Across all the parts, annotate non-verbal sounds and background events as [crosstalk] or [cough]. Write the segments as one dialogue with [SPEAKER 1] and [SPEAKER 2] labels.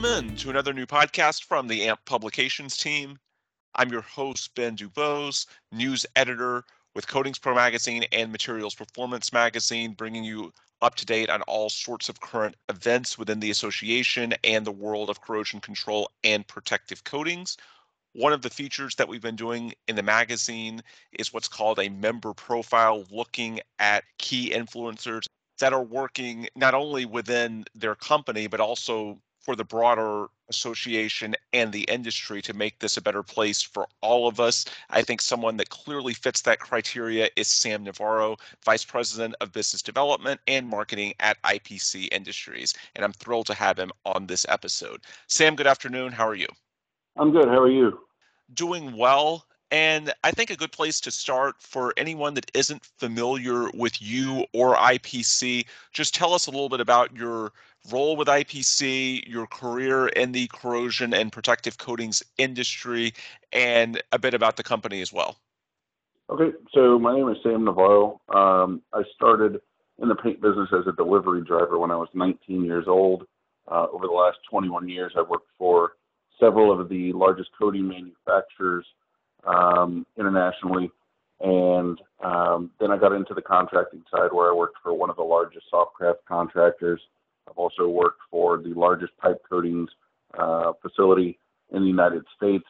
[SPEAKER 1] Welcome in to another new podcast from the AMP Publications team. I'm your host, Ben Dubose, news editor with Coatings Pro Magazine and Materials Performance Magazine, bringing you up to date on all sorts of current events within the association and the world of corrosion control and protective coatings. One of the features that we've been doing in the magazine is what's called a member profile, looking at key influencers that are working not only within their company, but also for the broader association and the industry to make this a better place for all of us. I think someone that clearly fits that criteria is Sam Navarro, Vice President of Business Development and Marketing at IPC Industries. And I'm thrilled to have him on this episode. Sam, good afternoon. How are you?
[SPEAKER 2] I'm good. How are you?
[SPEAKER 1] Doing well. And I think a good place to start for anyone that isn't familiar with you or IPC, just tell us a little bit about your role with IPC, your career in the corrosion and protective coatings industry, and a bit about the company as well.
[SPEAKER 2] Okay, so my name is Sam Navarro. Um, I started in the paint business as a delivery driver when I was 19 years old. Uh, over the last 21 years, I've worked for several of the largest coating manufacturers um, internationally. And um, then I got into the contracting side where I worked for one of the largest soft craft contractors. I've also worked for the largest pipe coatings uh, facility in the United States,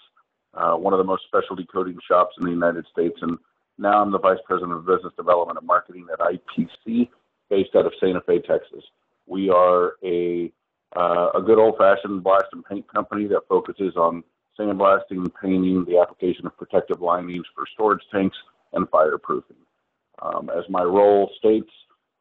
[SPEAKER 2] uh, one of the most specialty coating shops in the United States. And now I'm the Vice President of Business Development and Marketing at IPC, based out of Santa Fe, Texas. We are a uh, a good old-fashioned blast and paint company that focuses on sandblasting, painting, the application of protective linings for storage tanks, and fireproofing. Um, as my role states,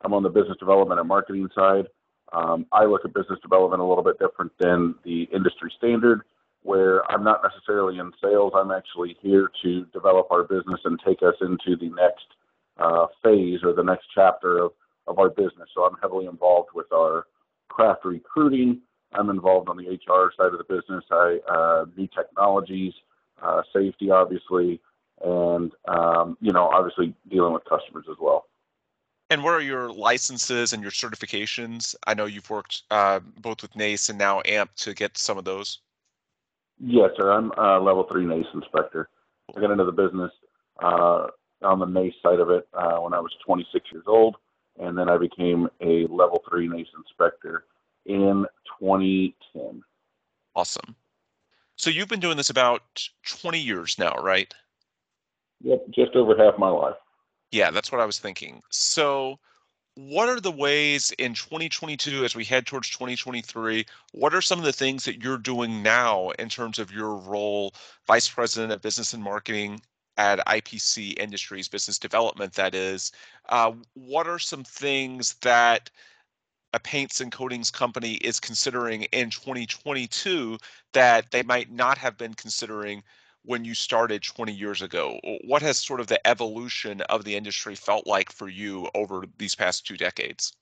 [SPEAKER 2] I'm on the business development and marketing side. Um, I look at business development a little bit different than the industry standard, where I'm not necessarily in sales. I'm actually here to develop our business and take us into the next uh, phase or the next chapter of, of our business. So I'm heavily involved with our craft recruiting, I'm involved on the HR side of the business. I uh, new technologies, uh, safety, obviously, and um, you know, obviously dealing with customers as well.
[SPEAKER 1] And what are your licenses and your certifications? I know you've worked uh, both with NACE and now AMP to get some of those.
[SPEAKER 2] Yes, sir. I'm a level three NACE inspector. I got into the business uh, on the NACE side of it uh, when I was 26 years old, and then I became a level three NACE inspector in 2010.
[SPEAKER 1] Awesome. So you've been doing this about 20 years now, right?
[SPEAKER 2] Yep, just over half my life.
[SPEAKER 1] Yeah, that's what I was thinking. So, what are the ways in 2022 as we head towards 2023? What are some of the things that you're doing now in terms of your role, Vice President of Business and Marketing at IPC Industries Business Development? That is, uh, what are some things that a paints and coatings company is considering in 2022 that they might not have been considering when you started 20 years ago? What has sort of the evolution of the industry felt like for you over these past two decades?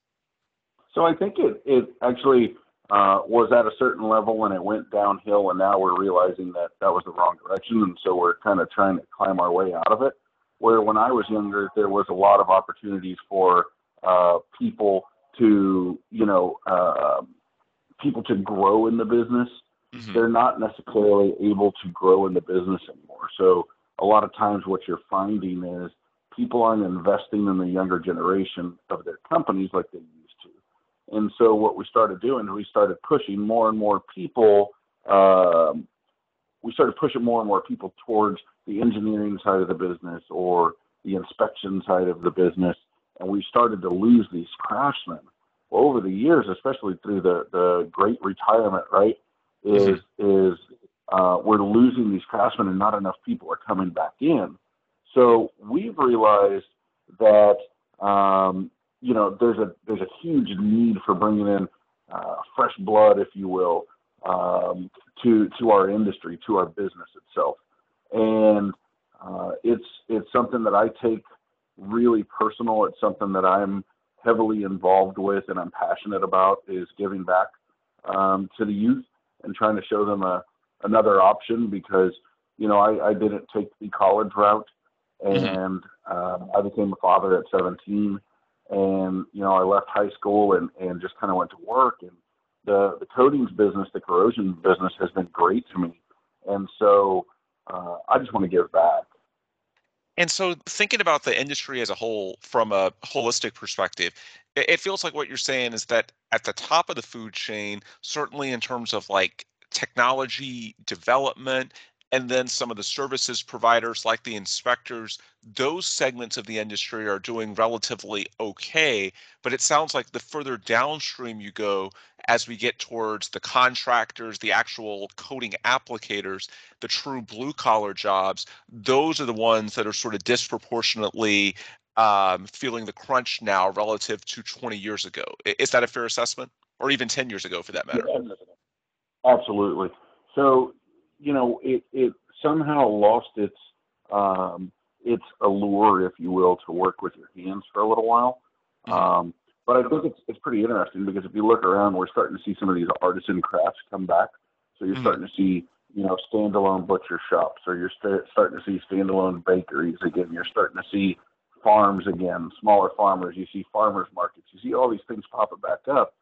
[SPEAKER 2] So I think it, it actually uh, was at a certain level and it went downhill, and now we're realizing that that was the wrong direction, and so we're kind of trying to climb our way out of it. Where when I was younger, there was a lot of opportunities for uh, people to you know uh, people to grow in the business, mm-hmm. they're not necessarily able to grow in the business anymore. So a lot of times, what you're finding is people aren't investing in the younger generation of their companies like they used to. And so what we started doing, we started pushing more and more people. Um, we started pushing more and more people towards the engineering side of the business or the inspection side of the business and we started to lose these craftsmen well, over the years, especially through the the great retirement, right? Is mm-hmm. is uh, we're losing these craftsmen, and not enough people are coming back in. So we've realized that um, you know there's a there's a huge need for bringing in uh, fresh blood, if you will, um, to to our industry, to our business itself, and uh, it's it's something that I take really personal. It's something that I'm heavily involved with and I'm passionate about is giving back um, to the youth and trying to show them a another option because you know I, I didn't take the college route mm-hmm. and mm-hmm. um, I became a father at 17 and you know I left high school and and just kind of went to work and the the coatings business, the corrosion business has been great to me, and so uh, I just want to give back.
[SPEAKER 1] And so, thinking about the industry as a whole from a holistic perspective, it feels like what you're saying is that at the top of the food chain, certainly in terms of like technology development and then some of the services providers like the inspectors those segments of the industry are doing relatively okay but it sounds like the further downstream you go as we get towards the contractors the actual coating applicators the true blue collar jobs those are the ones that are sort of disproportionately um, feeling the crunch now relative to 20 years ago. Is that a fair assessment? Or even 10 years ago for that matter.
[SPEAKER 2] Absolutely. So you know, it, it somehow lost its um, its allure, if you will, to work with your hands for a little while. Mm-hmm. Um, but I think it's it's pretty interesting because if you look around, we're starting to see some of these artisan crafts come back. So you're mm-hmm. starting to see you know standalone butcher shops, or you're st- starting to see standalone bakeries again. You're starting to see farms again, smaller farmers. You see farmers markets. You see all these things popping back up,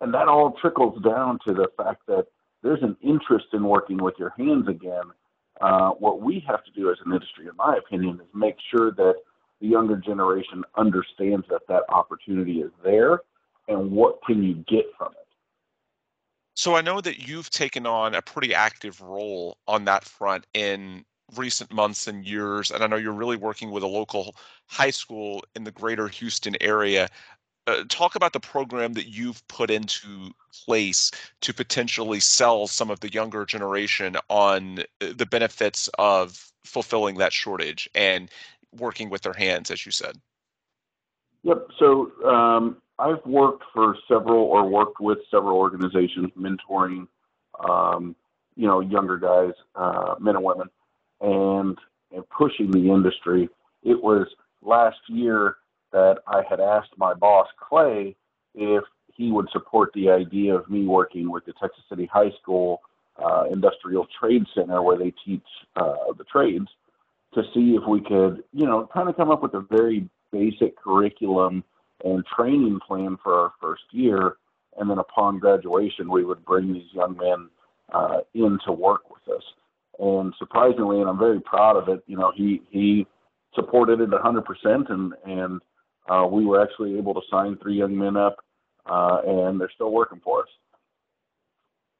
[SPEAKER 2] and that all trickles down to the fact that there's an interest in working with your hands again. Uh, what we have to do as an industry, in my opinion, is make sure that the younger generation understands that that opportunity is there and what can you get from it.
[SPEAKER 1] So I know that you've taken on a pretty active role on that front in recent months and years, and I know you're really working with a local high school in the greater Houston area uh, talk about the program that you've put into place to potentially sell some of the younger generation on uh, the benefits of fulfilling that shortage and working with their hands, as you said.
[SPEAKER 2] Yep. So um, I've worked for several or worked with several organizations mentoring, um, you know, younger guys, uh, men and women, and, and pushing the industry. It was last year that I had asked my boss, Clay, if he would support the idea of me working with the Texas City High School uh, Industrial Trade Center, where they teach uh, the trades, to see if we could, you know, kind of come up with a very basic curriculum and training plan for our first year. And then upon graduation, we would bring these young men uh, in to work with us. And surprisingly, and I'm very proud of it, you know, he he supported it 100%, and and uh, we were actually able to sign three young men up, uh, and they're still working for us.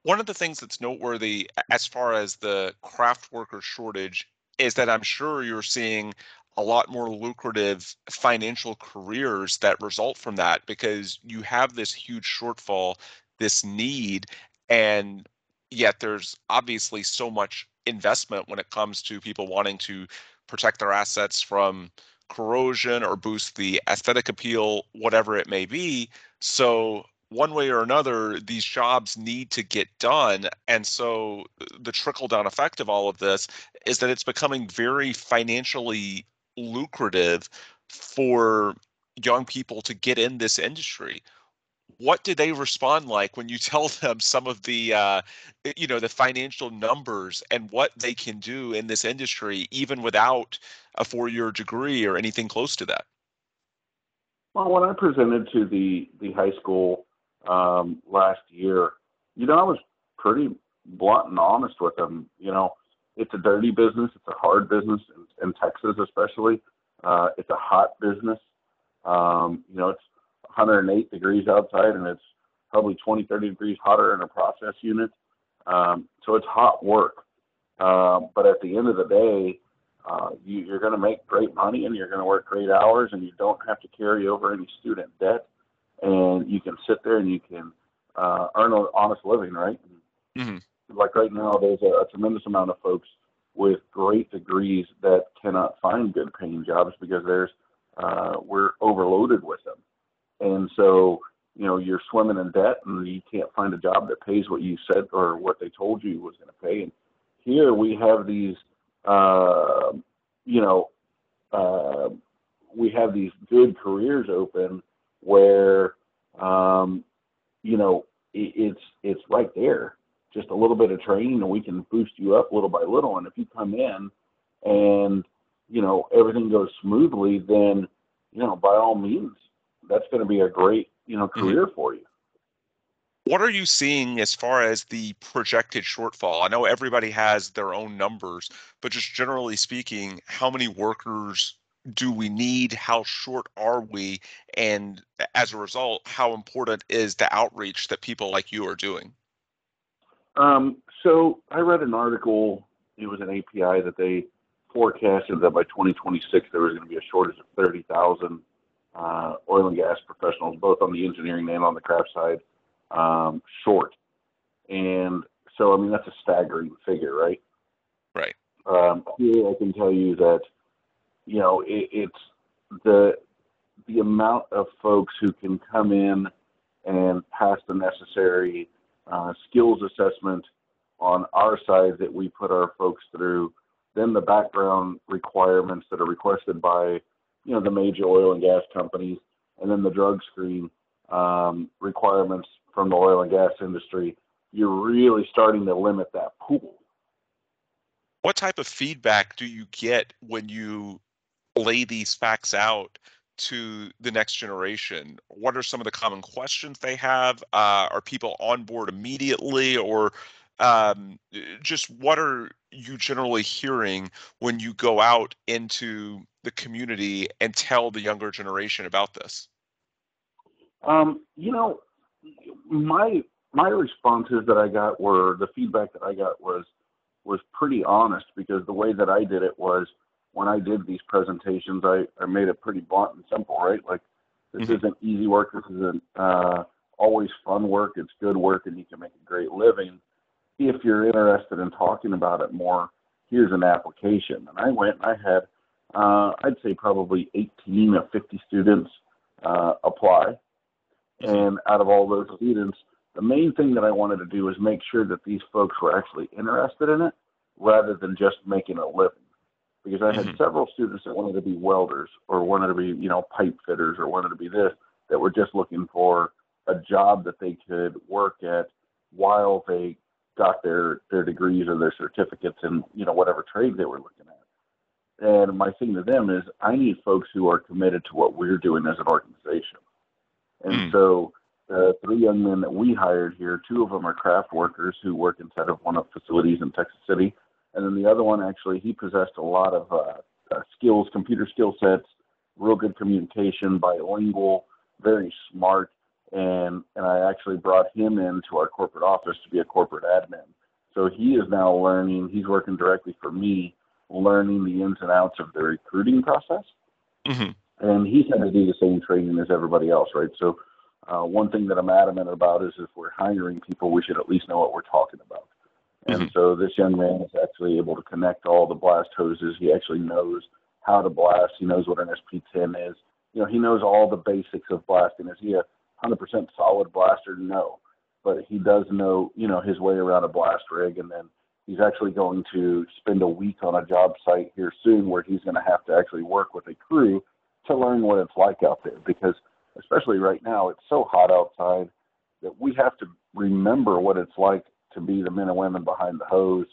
[SPEAKER 1] One of the things that's noteworthy as far as the craft worker shortage is that I'm sure you're seeing a lot more lucrative financial careers that result from that because you have this huge shortfall, this need, and yet there's obviously so much investment when it comes to people wanting to protect their assets from corrosion or boost the aesthetic appeal, whatever it may be. So, one way or another, these jobs need to get done. And so, uh, the trickle down effect of all of this is that it's becoming very financially lucrative for young people to get in this industry what do they respond like when you [laughs] tell them some of the uh, you know the financial numbers and what they can do in this industry even without a four-year degree or anything close to that?
[SPEAKER 2] Well when i presented to the the high school um, last year you know i was pretty blunt and honest with them you know it's a dirty business it's a hard business in, in texas especially uh, it's a hot business um, you know it's 108 degrees outside and it's probably 20, 30 degrees hotter in a process unit. Um, so it's hot work. Um, but at the end of the day, uh, you, you're going to make great money and you're going to work great hours and you don't have to carry over any student debt. And you can sit there and you can uh, earn an honest living, right? Mm-hmm. Like right now, there's a, a tremendous amount of folks with great degrees that cannot find good paying jobs because there's uh, we're overloaded with them. And so, you know, you're swimming in debt and you can't find a job that pays what you said or what they told you was going to pay. And here we have these, uh, you know, uh, we have these good careers open where, um, you know, it, it's it's right there. Just a little bit of training, and we can boost you up little by little. And if you come in and you know everything goes smoothly, then you know by all means that's going to be a great you know mm-hmm. career mm-hmm. for you.
[SPEAKER 1] what are you seeing as far as the projected shortfall? I know everybody has their own numbers, but just generally speaking, how many workers do we need? How short are we? And as a result, how important is the outreach that people like you are doing?
[SPEAKER 2] Um, so I read an article. It was an API that they forecasted that by 2026 there was going to be a shortage of 30,000 uh, oil and gas professionals, both on the engineering and on the craft side um, short. And so, I mean, that's a staggering figure, right?
[SPEAKER 1] Right.
[SPEAKER 2] Um, here, I can tell you that, you know, it, it's the the amount of folks who can come in and pass the necessary uh, skills assessment on our side that we put our folks through, then the background requirements that are requested by, you know, the major oil and gas companies, and then the drug screen um, requirements from the oil and gas industry, you're really starting to limit that pool.
[SPEAKER 1] What type of feedback do you get when you lay these facts out to the next generation? What are some of the common questions they have? Uh, are people on board immediately, or um, just what are you generally hearing when you go out into the community and tell the younger generation about this?
[SPEAKER 2] Um, you know, my my responses that I got were the feedback that I got was was pretty honest because the way that I did it was when I did these presentations, I, I made it pretty blunt and simple, right? Like this mm-hmm. isn't easy work. This isn't uh, always fun work. It's good work, and you can make a great living. If you're interested in talking about it more, here's an application. And I went and I had, uh, I'd say probably 18 or 50 students uh, apply. And out of all those students, the main thing that I wanted to do was make sure that these folks were actually interested in it rather than just making a living. Because I had mm-hmm. several students that wanted to be welders or wanted to be, you know, pipe fitters or wanted to be this that were just looking for a job that they could work at while they got their their degrees or their certificates in, you know, whatever trade they were looking at. And my thing to them is I need folks who are committed to what we're doing as an organization. And mm. so the three young men that we hired here, two of them are craft workers who work inside of one of facilities in Texas City. And then the other one, actually, he possessed a lot of uh, uh, skills, computer skill sets, real good communication, bilingual, very smart. And, and I actually brought him into our corporate office to be a corporate admin. So he is now learning, he's working directly for me, learning the ins and outs of the recruiting process. Mm-hmm and he's had to do the same training as everybody else, right? So, uh, one thing that I'm adamant about is if we're hiring people, we should at least know what we're talking about. And mm-hmm. so, this young man is actually able to connect all the blast hoses. He actually knows how to blast. He knows what an SP10 is. You know, he knows all the basics of blasting. Is he a 100% solid blaster? No, but he does know, you know, his way around a blast rig, and then he's actually going to spend a week on a job site here soon where he's going to have to actually work with a crew to learn what it's like out there because especially right now it's so hot outside that we have to remember what it's like to be the men and women behind the hose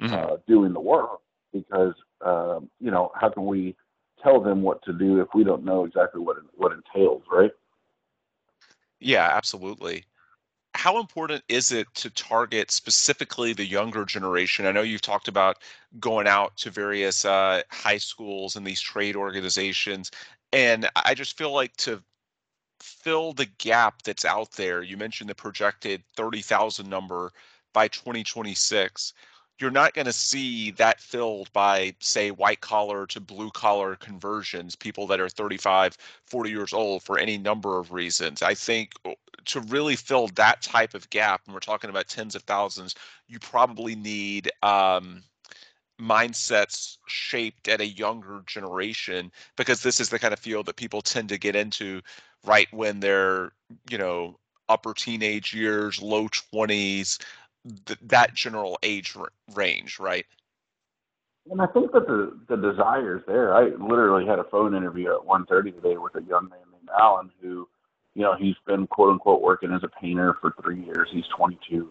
[SPEAKER 2] mm-hmm. uh, doing the work because um, you know how can we tell them what to do if we don't know exactly what it, what entails right
[SPEAKER 1] yeah absolutely how important is it to target specifically the younger generation? I know you've talked about going out to various uh, high schools and these trade organizations and I just feel like to fill the gap that's out there, you mentioned the projected 30,000 number by 2026. You're not going to see that filled by, say, white collar to blue collar conversions, people that are 35, 40 years old for any number of reasons. I think uh, to really fill that type of gap, and we're talking about tens of thousands, you probably need um, mindsets shaped at a younger generation because this is the kind of field that people tend to get into right when they're you know upper teenage years low 20s th- that general age r- range right
[SPEAKER 2] and i think that the the desire is there i literally had a phone interview at 1.30 today with a young man named alan who you know he's been quote unquote working as a painter for three years he's 22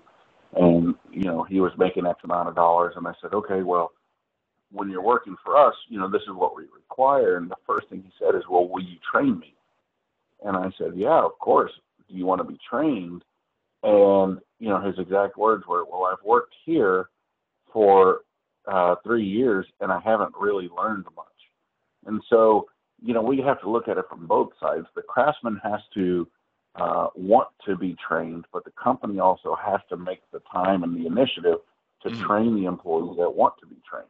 [SPEAKER 2] and you know he was making x amount of dollars and i said okay well when you're working for us, you know, this is what we require. And the first thing he said is, well, will you train me? And I said, yeah, of course. Do you want to be trained? And you know, his exact words were, "Well, I've worked here for uh, three years and I haven't really learned much." And so, you know, we have to look at it from both sides. The craftsman has to uh, want to be trained, but the company also has to make the time and the initiative to mm-hmm. train the employees that want to be trained.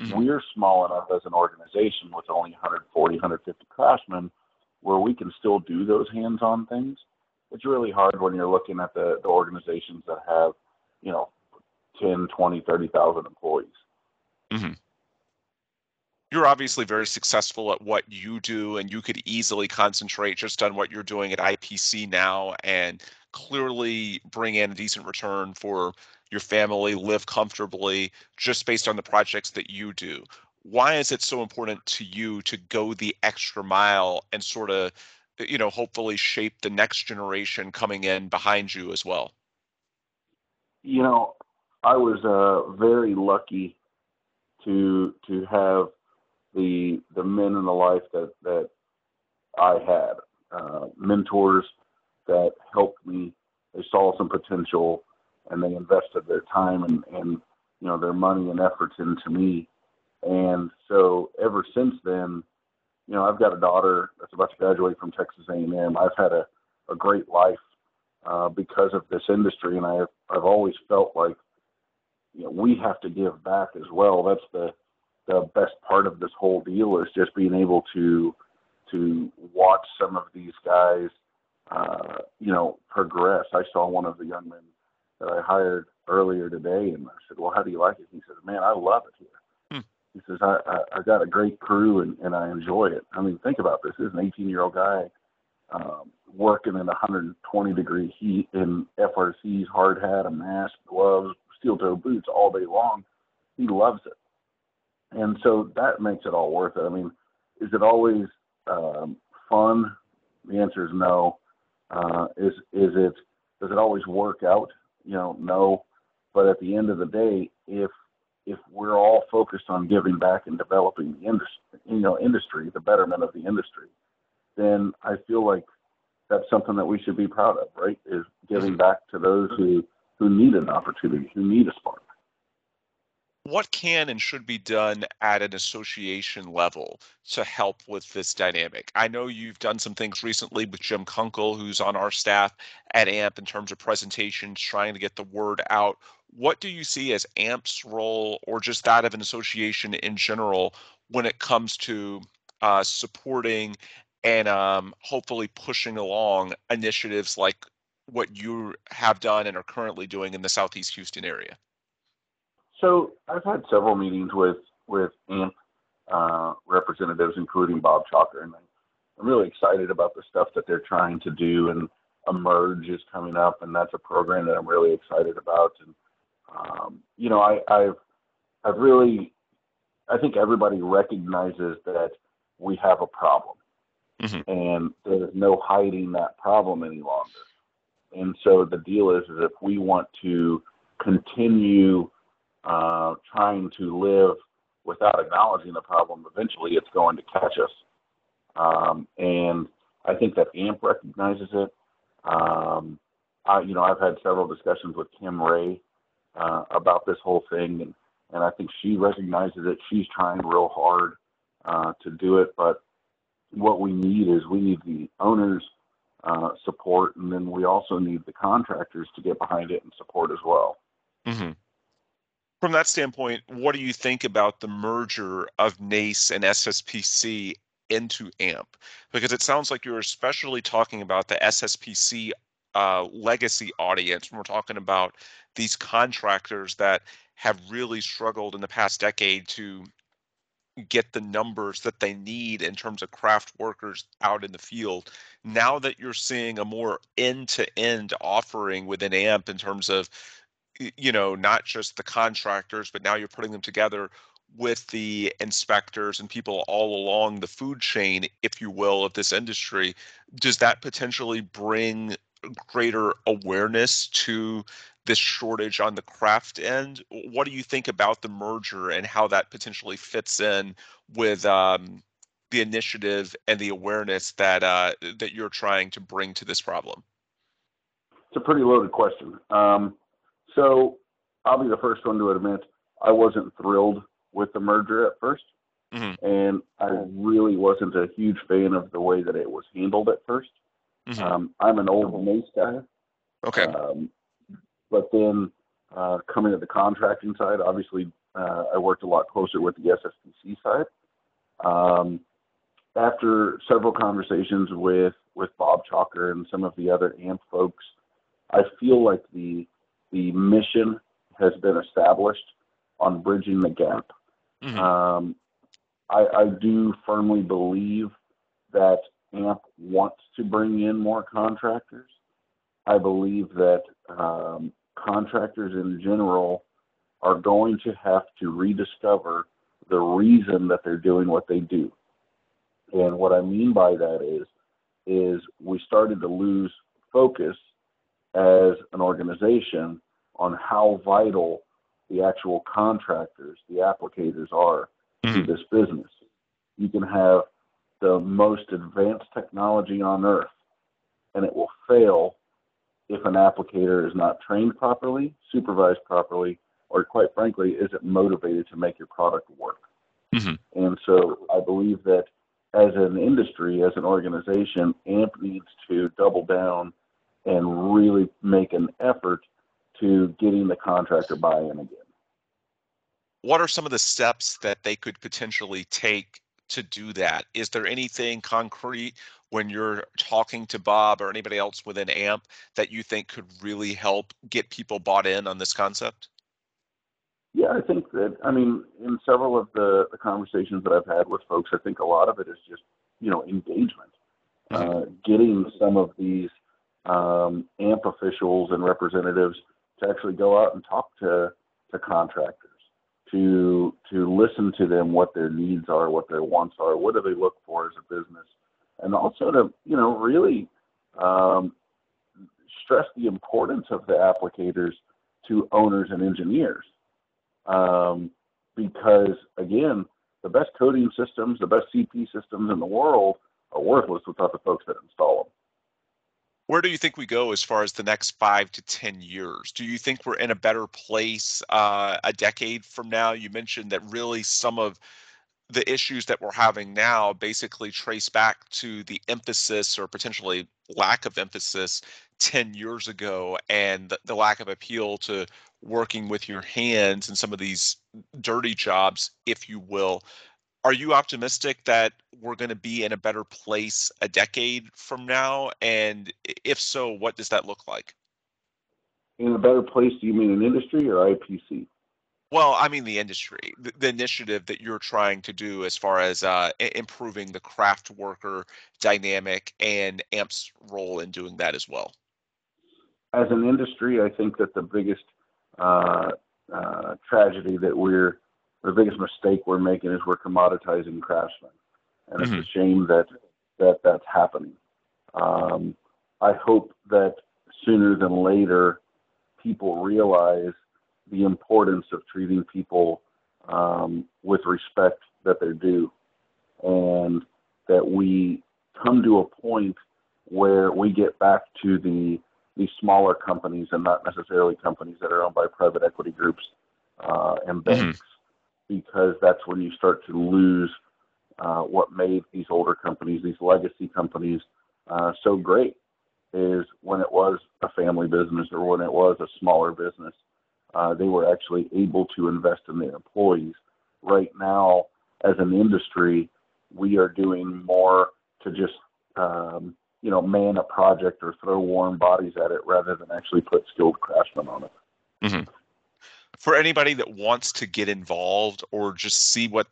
[SPEAKER 2] Mm-hmm. We're small enough as an organization with only 140, 150 craftsmen where we can still do those hands-on things. It's really hard when you're looking at the, the organizations that have, you know, 10, 20, 30,000 employees.
[SPEAKER 1] Mm-hmm you're obviously very successful at what you do and you could easily concentrate just on what you're doing at IPC now and clearly bring in a decent return for your family, live comfortably just based on the projects that you do. Why is it so important to you to go the extra mile and sort of, you know, hopefully shape the next generation coming in behind you as well?
[SPEAKER 2] You know, I was uh, very lucky to to have the the men in the life that that I had, uh, mentors that helped me. They saw some potential, and they invested their time and and you know their money and efforts into me. And so ever since then, you know, I've got a daughter that's about to graduate from Texas A&M. I've had a, a great life uh, because of this industry, and I've I've always felt like you know we have to give back as well. That's the the best part of this whole deal is just being able to to watch some of these guys, uh, you know, progress. I saw one of the young men that I hired earlier today, and I said, "Well, how do you like it?" He says, "Man, I love it here." He says, I, I, "I got a great crew, and, and I enjoy it." I mean, think about this: this is an 18-year-old guy um, working in 120 degree heat in FRC's hard hat, a mask, gloves, steel toe boots all day long. He loves it and so that makes it all worth it. I mean, is it always um, fun? The answer is no. Uh, is is it? Does it always work out? You know, no. But at the end of the day, if if we're all focused on giving back and developing the industry, you know, industry, the betterment of the industry, then I feel like that's something that we should be proud of, right? Is giving back to those who who need an opportunity, who need a spark
[SPEAKER 1] what can and should be done at an association level to help with this dynamic? I know you've done some things recently with Jim Kunkel, who's on our staff at AMP in terms of presentations, trying to get the word out. What do you see as AMP's role or just that of an association in general when it comes to uh, supporting and um, hopefully pushing along initiatives like what you have done and are currently doing in the Southeast Houston area?
[SPEAKER 2] So I've had several meetings with with AMP uh, representatives, including Bob Chalker, and I'm really excited about the stuff that they're trying to do. And Emerge is coming up, and that's a program that I'm really excited about. And um, you know, I, I've I've really I think everybody recognizes that we have a problem, mm-hmm. and there's no hiding that problem any longer. And so the deal is, is if we want to continue uh, trying to live without acknowledging the problem, eventually it's going to catch us. Um, and I think that AMP recognizes it. Um, I, you know, I've had several discussions with Kim Ray uh, about this whole thing, and, and I think she recognizes it. She's trying real hard uh, to do it, but what we need is we need the owners' uh, support, and then we also need the contractors to get behind it and support as well.
[SPEAKER 1] Mm-hmm from that standpoint, what do you think about the merger of NACE and SSPC into AMP? Because it sounds like you're especially talking about the SSPC uh, legacy audience when we're talking about these contractors that have really struggled in the past decade to get the numbers that they need in terms of craft workers out in the field. Now that you're seeing a more end to end offering within AMP in terms of you know, not just the contractors, but now you're putting them together with the inspectors and people all along the food chain, if you will, of this industry. Does that potentially bring greater awareness to this shortage on the craft end? What do you think about the merger and how that potentially fits in with um, the initiative and the awareness that uh, that you're trying to bring to this problem?
[SPEAKER 2] it's a pretty loaded question. Um, so I'll be the first one to admit I wasn't thrilled with the merger at 1st
[SPEAKER 1] mm-hmm.
[SPEAKER 2] and I really wasn't a huge fan of the way that it was handled at 1st
[SPEAKER 1] mm-hmm.
[SPEAKER 2] um, I'm an old NACE guy.
[SPEAKER 1] Okay.
[SPEAKER 2] Um, but then uh, coming to the contracting side, obviously uh, I worked a lot closer with the SSPC side. Um, after several conversations with with Bob Chalker and some of the other AMP folks, I feel like the the mission has been established on bridging the gap.
[SPEAKER 1] Mm-hmm.
[SPEAKER 2] Um, I, I do firmly believe that AMP wants to bring in more contractors. I believe that um, contractors in general are going to have to rediscover the reason that they're doing what they do. And what I mean by that is, is we started to lose focus as an organization on how vital the actual contractors, the applicators are
[SPEAKER 1] mm-hmm.
[SPEAKER 2] to this business. You can have the most advanced technology on earth and it will fail if an applicator is not trained properly, supervised properly, or quite frankly, isn't motivated to make your product work.
[SPEAKER 1] Mm-hmm.
[SPEAKER 2] And so I believe that as an industry, as an organization, AMP needs to double down and really make an effort to getting the contractor buy-in again.
[SPEAKER 1] What are some of the steps that they could potentially take to do that? Is there anything concrete when you're talking to Bob or anybody else within AMP that you think could really help get people bought in on this concept?
[SPEAKER 2] Yeah, I think that, I mean, in several of the, the conversations that I've had with folks, I think a lot of it is just, you know, engagement.
[SPEAKER 1] Mm-hmm.
[SPEAKER 2] Uh, getting some of these um, AMP officials and representatives to actually go out and talk to, to contractors, to to listen to them, what their needs are, what their wants are, what do they look for as a business, and also to you know really um, stress the importance of the applicators to owners and engineers, um, because again, the best coating systems, the best CP systems in the world are worthless without the folks that install them
[SPEAKER 1] where do you think we go as far as the next five to 10 years? Do you think we're in a better place uh, a decade from now? You mentioned that really some of the issues that we're having now basically trace back to the emphasis or potentially lack of emphasis 10 years ago and the, the lack of appeal to working with your hands and some of these dirty jobs, if you will are you optimistic that we're going to be in a better place a decade from now? And if so, what does that look like?
[SPEAKER 2] In a better place, do you mean an industry or IPC?
[SPEAKER 1] Well, I mean the industry, the, the initiative that you're trying to do as far as uh, improving the craft worker dynamic and AMP's role in doing that as well.
[SPEAKER 2] As an industry, I think that the biggest uh, uh, tragedy that we're the biggest mistake we're making is we're commoditizing craftsmen, and
[SPEAKER 1] mm-hmm.
[SPEAKER 2] it's a shame that that that's happening. Um, I hope that sooner than later, people realize the importance of treating people um, with respect that they're due, and that we come to a point where we get back to the these smaller companies and not necessarily companies that are owned by private equity groups uh, and banks. Mm-hmm because that's when you start to lose uh, what made these older companies, these legacy companies, uh, so great. Is when it was a family business or when it was a smaller business, uh, they were actually able to invest in their employees. Right now, as an industry, we are doing more to just um, you know man a project or throw warm bodies at it rather than actually put skilled craftsmen on it.
[SPEAKER 1] Mm-hmm for anybody that wants to get involved or just see what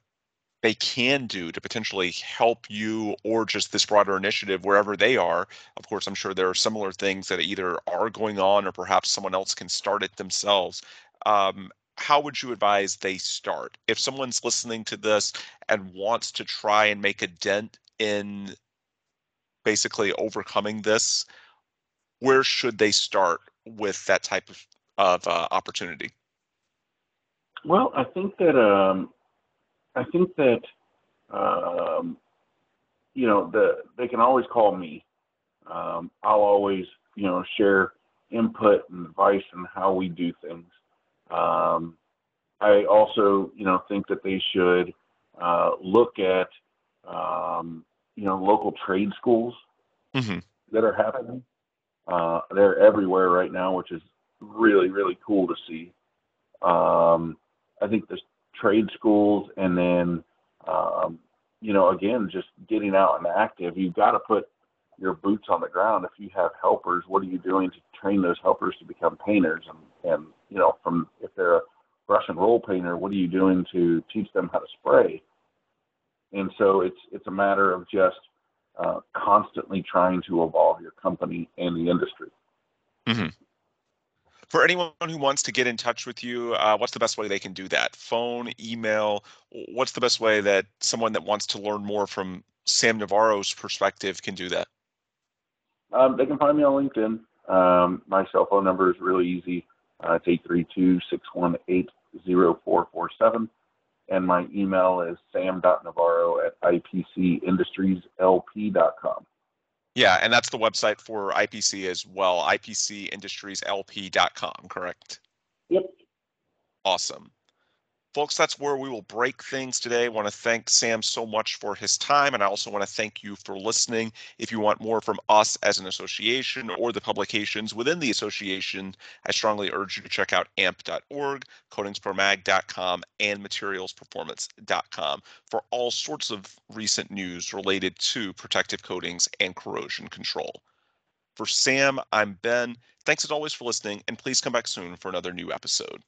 [SPEAKER 1] they can do to potentially help you or just this broader initiative wherever they are. Of course, I'm sure there are similar things that either are going on or perhaps someone else can start it themselves. Um, how would you advise they start? If someone's listening to this and wants to try and make a dent in basically overcoming this, where should they start with that type of, of uh, opportunity?
[SPEAKER 2] Well, I think that um, I think that um, you know the they can always call me. Um, I'll always you know share input and advice on how we do things. Um, I also, you know, think that they should uh, look at, um, you know, local trade schools
[SPEAKER 1] hmm
[SPEAKER 2] that are happening. Uh, they're everywhere right now, which is really, really cool to see. Um, I think the trade schools and then, um, you know, again, just getting out and active. You've got to put your boots on the ground. If you have helpers, what are you doing to train those helpers to become painters? And, and you know, from if they're a brush and roll painter, what are you doing to teach them how to spray? And so it's it's a matter of just uh, constantly trying to evolve your company and the industry.
[SPEAKER 1] hmm For anyone who wants to get in touch with you, uh, what's the best way they can do that? Phone, email? What's the best way that someone that wants to learn more from Sam Navarro's perspective can do that?
[SPEAKER 2] Um, they can find me on LinkedIn. Um, my cell phone number is really easy. Uh, it's 832-618-0447. And my email is sam.navarro at ipcindustrieslp.com.
[SPEAKER 1] Yeah, and that's the website for IPC as well, ipcindustrieslp.com, correct?
[SPEAKER 2] Yep.
[SPEAKER 1] Awesome. Folks, that's where we will break things today. I want to thank Sam so much for his time, and I also want to thank you for listening. If you want more from us as an association or the publications within the association, I strongly urge you to check out amp.org, coatingspromag.com, and materialsperformance.com for all sorts of recent news related to protective coatings and corrosion control. For Sam, I'm Ben. Thanks as always for listening, and please come back soon for another new episode.